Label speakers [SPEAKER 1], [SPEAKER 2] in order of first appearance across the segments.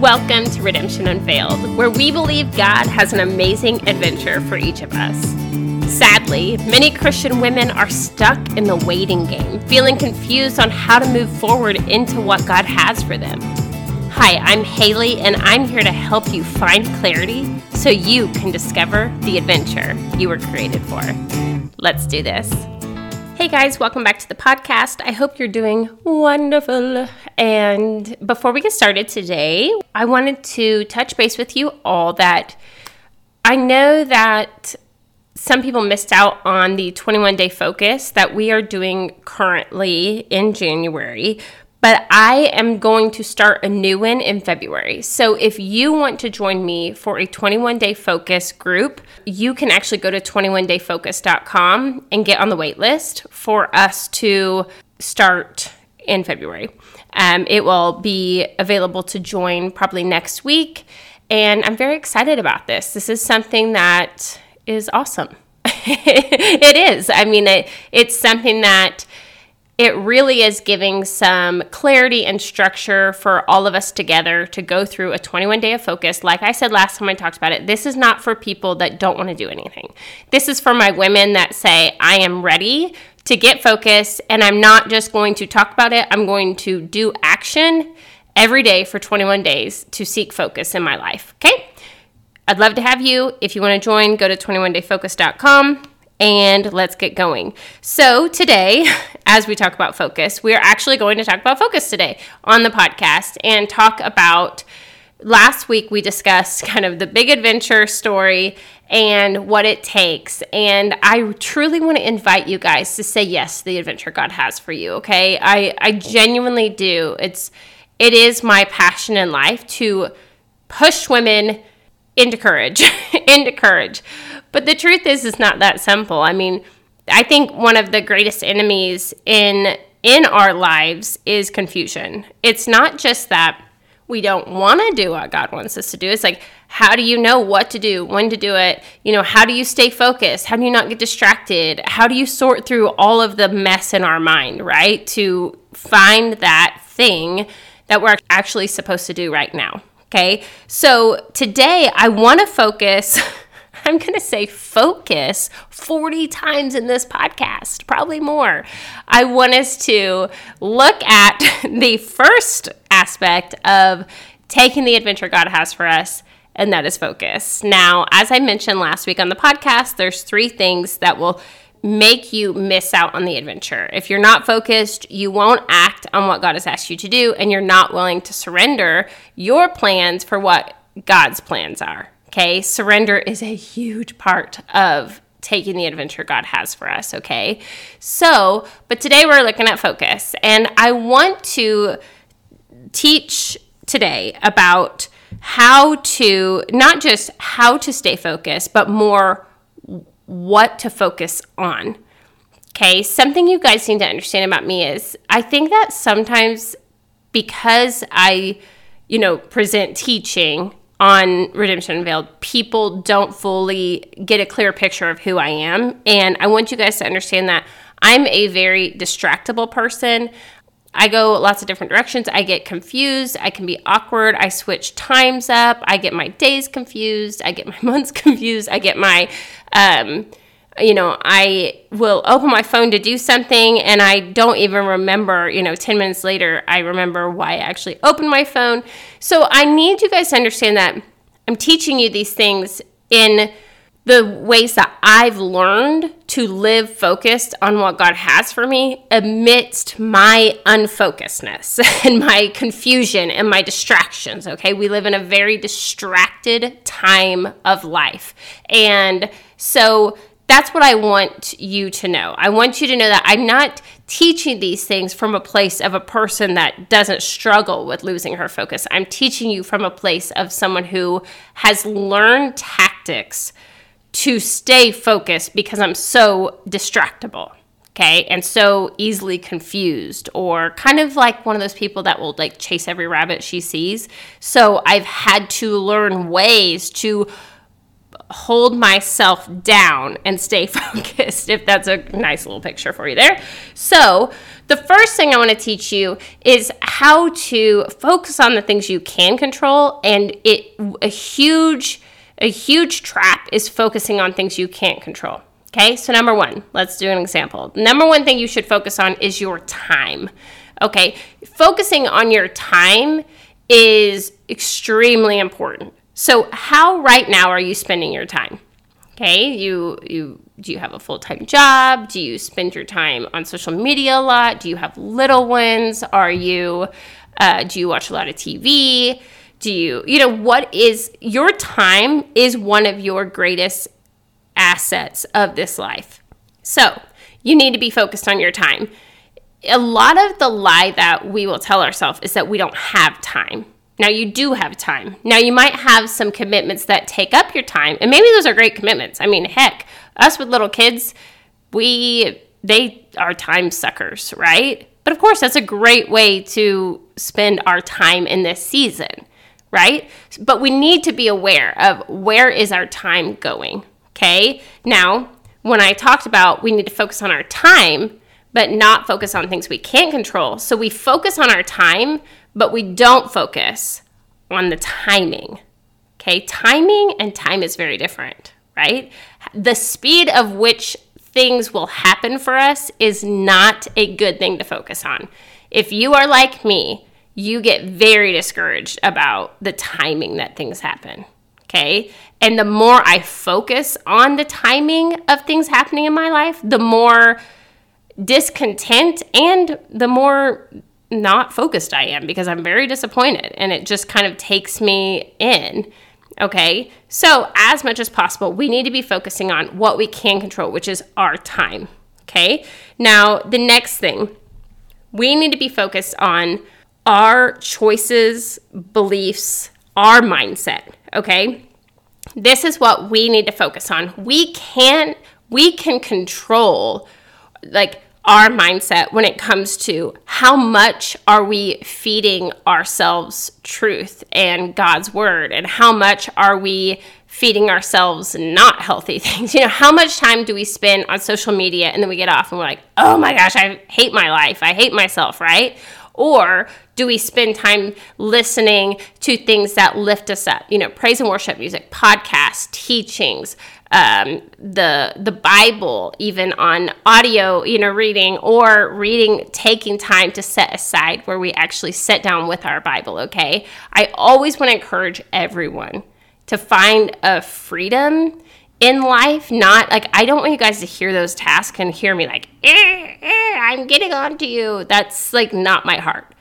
[SPEAKER 1] Welcome to Redemption Unveiled, where we believe God has an amazing adventure for each of us. Sadly, many Christian women are stuck in the waiting game, feeling confused on how to move forward into what God has for them. Hi, I'm Haley, and I'm here to help you find clarity so you can discover the adventure you were created for. Let's do this. Hey guys, welcome back to the podcast. I hope you're doing wonderful. And before we get started today, I wanted to touch base with you all that I know that some people missed out on the 21 day focus that we are doing currently in January, but I am going to start a new one in February. So if you want to join me for a 21 day focus group, you can actually go to 21dayfocus.com and get on the wait list for us to start in February. Um, it will be available to join probably next week. And I'm very excited about this. This is something that is awesome. it is. I mean, it, it's something that it really is giving some clarity and structure for all of us together to go through a 21 day of focus. Like I said last time I talked about it, this is not for people that don't want to do anything. This is for my women that say, I am ready to get focused and I'm not just going to talk about it, I'm going to do action every day for 21 days to seek focus in my life. Okay? I'd love to have you. If you want to join, go to 21dayfocus.com and let's get going. So, today, as we talk about focus, we're actually going to talk about focus today on the podcast and talk about last week we discussed kind of the big adventure story and what it takes. And I truly want to invite you guys to say yes to the adventure God has for you, okay? I I genuinely do. It's it is my passion in life to push women into courage, into courage. But the truth is, it's not that simple. I mean, I think one of the greatest enemies in in our lives is confusion. It's not just that we don't want to do what God wants us to do. It's like, how do you know what to do, when to do it? You know, how do you stay focused? How do you not get distracted? How do you sort through all of the mess in our mind, right? To find that thing that we're actually supposed to do right now. Okay. So today I want to focus I'm going to say focus 40 times in this podcast, probably more. I want us to look at the first aspect of taking the adventure God has for us, and that is focus. Now, as I mentioned last week on the podcast, there's three things that will make you miss out on the adventure. If you're not focused, you won't act on what God has asked you to do, and you're not willing to surrender your plans for what God's plans are. Okay, surrender is a huge part of taking the adventure God has for us, okay? So, but today we're looking at focus, and I want to teach today about how to not just how to stay focused, but more what to focus on. Okay, something you guys need to understand about me is I think that sometimes because I, you know, present teaching on Redemption Unveiled, people don't fully get a clear picture of who I am. And I want you guys to understand that I'm a very distractible person. I go lots of different directions. I get confused. I can be awkward. I switch times up. I get my days confused. I get my months confused. I get my, um, you know, I will open my phone to do something and I don't even remember, you know, 10 minutes later, I remember why I actually opened my phone. So I need you guys to understand that I'm teaching you these things in the ways that I've learned to live focused on what God has for me amidst my unfocusedness and my confusion and my distractions. Okay, we live in a very distracted time of life. And so that's what I want you to know. I want you to know that I'm not teaching these things from a place of a person that doesn't struggle with losing her focus. I'm teaching you from a place of someone who has learned tactics to stay focused because I'm so distractible. Okay, and so easily confused, or kind of like one of those people that will like chase every rabbit she sees. So I've had to learn ways to hold myself down and stay focused, if that's a nice little picture for you there. So, the first thing I want to teach you is how to focus on the things you can control and it a huge a huge trap is focusing on things you can't control. Okay? So number 1, let's do an example. Number 1 thing you should focus on is your time. Okay? Focusing on your time is extremely important. So, how right now are you spending your time? Okay, you you do you have a full-time job? Do you spend your time on social media a lot? Do you have little ones? Are you uh, do you watch a lot of TV? Do you you know what is your time is one of your greatest assets of this life. So, you need to be focused on your time. A lot of the lie that we will tell ourselves is that we don't have time. Now you do have time. Now you might have some commitments that take up your time, and maybe those are great commitments. I mean, heck, us with little kids, we they are time suckers, right? But of course, that's a great way to spend our time in this season, right? But we need to be aware of where is our time going, okay? Now, when I talked about we need to focus on our time, but not focus on things we can't control. So we focus on our time, but we don't focus on the timing. Okay, timing and time is very different, right? The speed of which things will happen for us is not a good thing to focus on. If you are like me, you get very discouraged about the timing that things happen. Okay. And the more I focus on the timing of things happening in my life, the more discontent and the more not focused I am because I'm very disappointed and it just kind of takes me in. Okay, so as much as possible, we need to be focusing on what we can control, which is our time. Okay, now the next thing, we need to be focused on our choices, beliefs, our mindset. Okay, this is what we need to focus on. We can we can control like our mindset when it comes to how much are we feeding ourselves truth and God's word and how much are we feeding ourselves not healthy things. You know, how much time do we spend on social media and then we get off and we're like, "Oh my gosh, I hate my life. I hate myself," right? Or do we spend time listening to things that lift us up? You know, praise and worship music, podcasts, teachings, um, the the Bible, even on audio, you know, reading or reading, taking time to set aside where we actually sit down with our Bible. Okay, I always want to encourage everyone to find a freedom in life. Not like I don't want you guys to hear those tasks and hear me like, eh, eh, I'm getting on to you. That's like not my heart.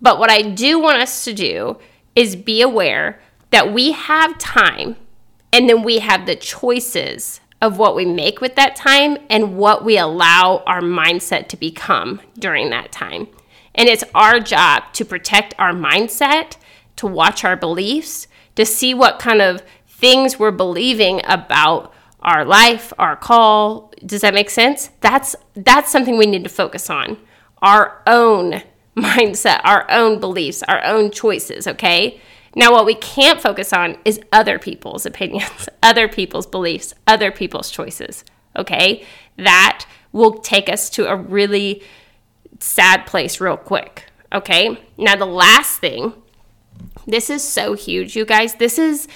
[SPEAKER 1] But what I do want us to do is be aware that we have time and then we have the choices of what we make with that time and what we allow our mindset to become during that time. And it's our job to protect our mindset, to watch our beliefs, to see what kind of things we're believing about our life, our call. Does that make sense? That's that's something we need to focus on. Our own mindset, our own beliefs, our own choices, okay? Now, what we can't focus on is other people's opinions, other people's beliefs, other people's choices. Okay? That will take us to a really sad place real quick. Okay? Now, the last thing, this is so huge, you guys. This is.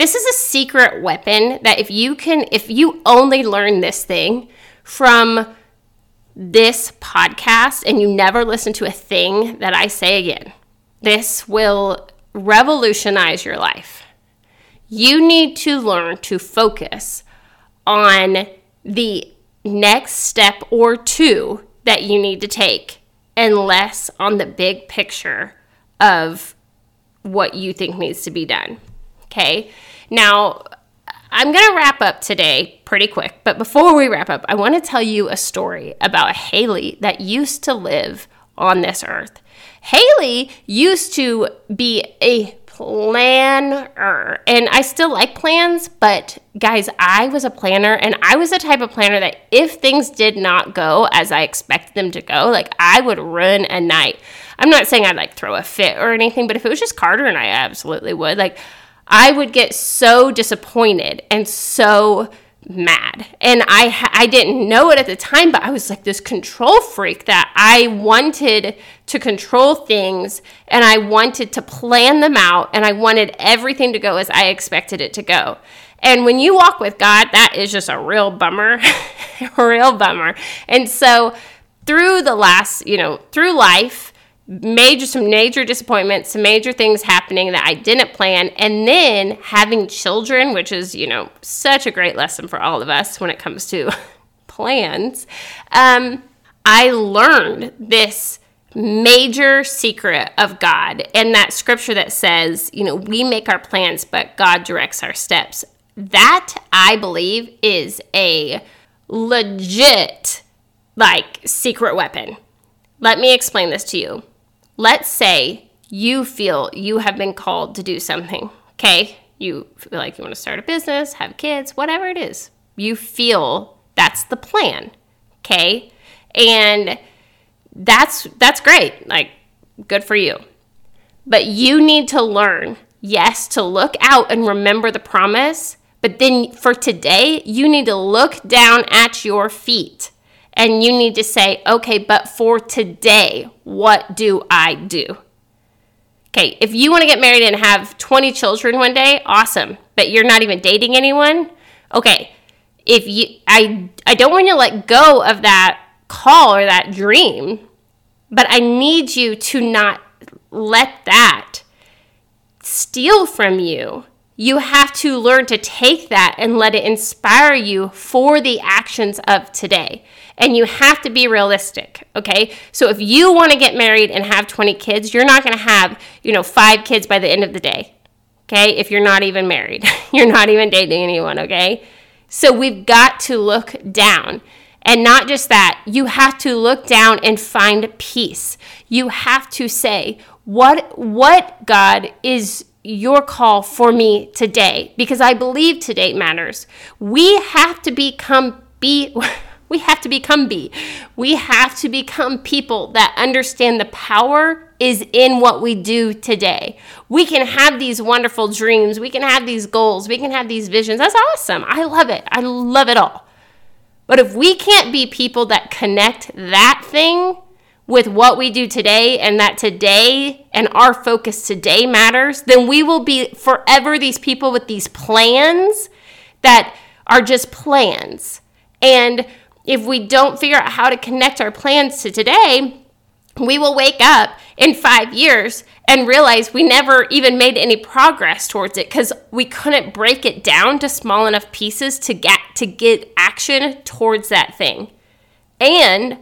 [SPEAKER 1] This is a secret weapon that if you can, if you only learn this thing from this podcast and you never listen to a thing that I say again, this will revolutionize your life. You need to learn to focus on the next step or two that you need to take and less on the big picture of what you think needs to be done. Okay. Now, I'm going to wrap up today pretty quick, but before we wrap up, I want to tell you a story about Haley that used to live on this earth. Haley used to be a planner and I still like plans, but guys, I was a planner and I was the type of planner that if things did not go as I expected them to go, like I would run a night. I'm not saying I'd like throw a fit or anything, but if it was just Carter and I absolutely would. Like I would get so disappointed and so mad. And I I didn't know it at the time, but I was like this control freak that I wanted to control things and I wanted to plan them out and I wanted everything to go as I expected it to go. And when you walk with God, that is just a real bummer, a real bummer. And so through the last, you know, through life, major some major disappointments, some major things happening that I didn't plan, and then having children, which is you know such a great lesson for all of us when it comes to plans. Um, I learned this major secret of God and that scripture that says, you know, we make our plans, but God directs our steps. That I believe is a legit like secret weapon. Let me explain this to you let's say you feel you have been called to do something, okay? You feel like you want to start a business, have kids, whatever it is. You feel that's the plan, okay? And that's that's great. Like good for you. But you need to learn, yes, to look out and remember the promise, but then for today, you need to look down at your feet and you need to say, okay, but for today, what do I do? Okay, if you want to get married and have 20 children one day, awesome. But you're not even dating anyone, okay. If you I I don't want you to let go of that call or that dream, but I need you to not let that steal from you you have to learn to take that and let it inspire you for the actions of today. And you have to be realistic, okay? So if you want to get married and have 20 kids, you're not going to have, you know, 5 kids by the end of the day. Okay? If you're not even married. you're not even dating anyone, okay? So we've got to look down. And not just that, you have to look down and find peace. You have to say, what what God is your call for me today because I believe today matters. We have to become be we have to become be. We have to become people that understand the power is in what we do today. We can have these wonderful dreams, we can have these goals, we can have these visions. That's awesome. I love it. I love it all. But if we can't be people that connect that thing with what we do today and that today and our focus today matters, then we will be forever these people with these plans that are just plans. And if we don't figure out how to connect our plans to today, we will wake up in five years and realize we never even made any progress towards it because we couldn't break it down to small enough pieces to get to get action towards that thing. And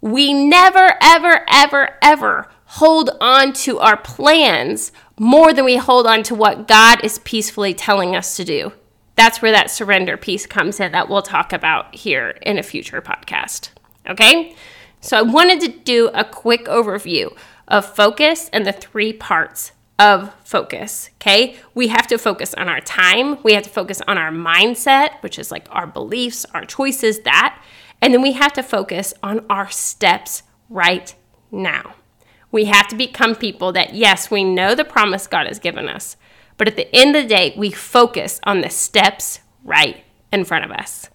[SPEAKER 1] we never, ever, ever, ever hold on to our plans more than we hold on to what God is peacefully telling us to do. That's where that surrender piece comes in that we'll talk about here in a future podcast. Okay? So I wanted to do a quick overview of focus and the three parts of focus. Okay. We have to focus on our time. We have to focus on our mindset, which is like our beliefs, our choices, that. And then we have to focus on our steps right now. We have to become people that, yes, we know the promise God has given us, but at the end of the day, we focus on the steps right in front of us.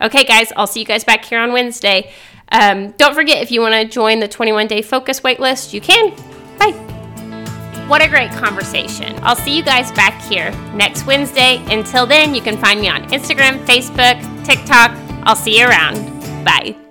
[SPEAKER 1] Okay, guys, I'll see you guys back here on Wednesday. Um, don't forget if you want to join the 21 day focus waitlist, you can. Bye. What a great conversation. I'll see you guys back here next Wednesday. Until then, you can find me on Instagram, Facebook, TikTok. I'll see you around. Bye.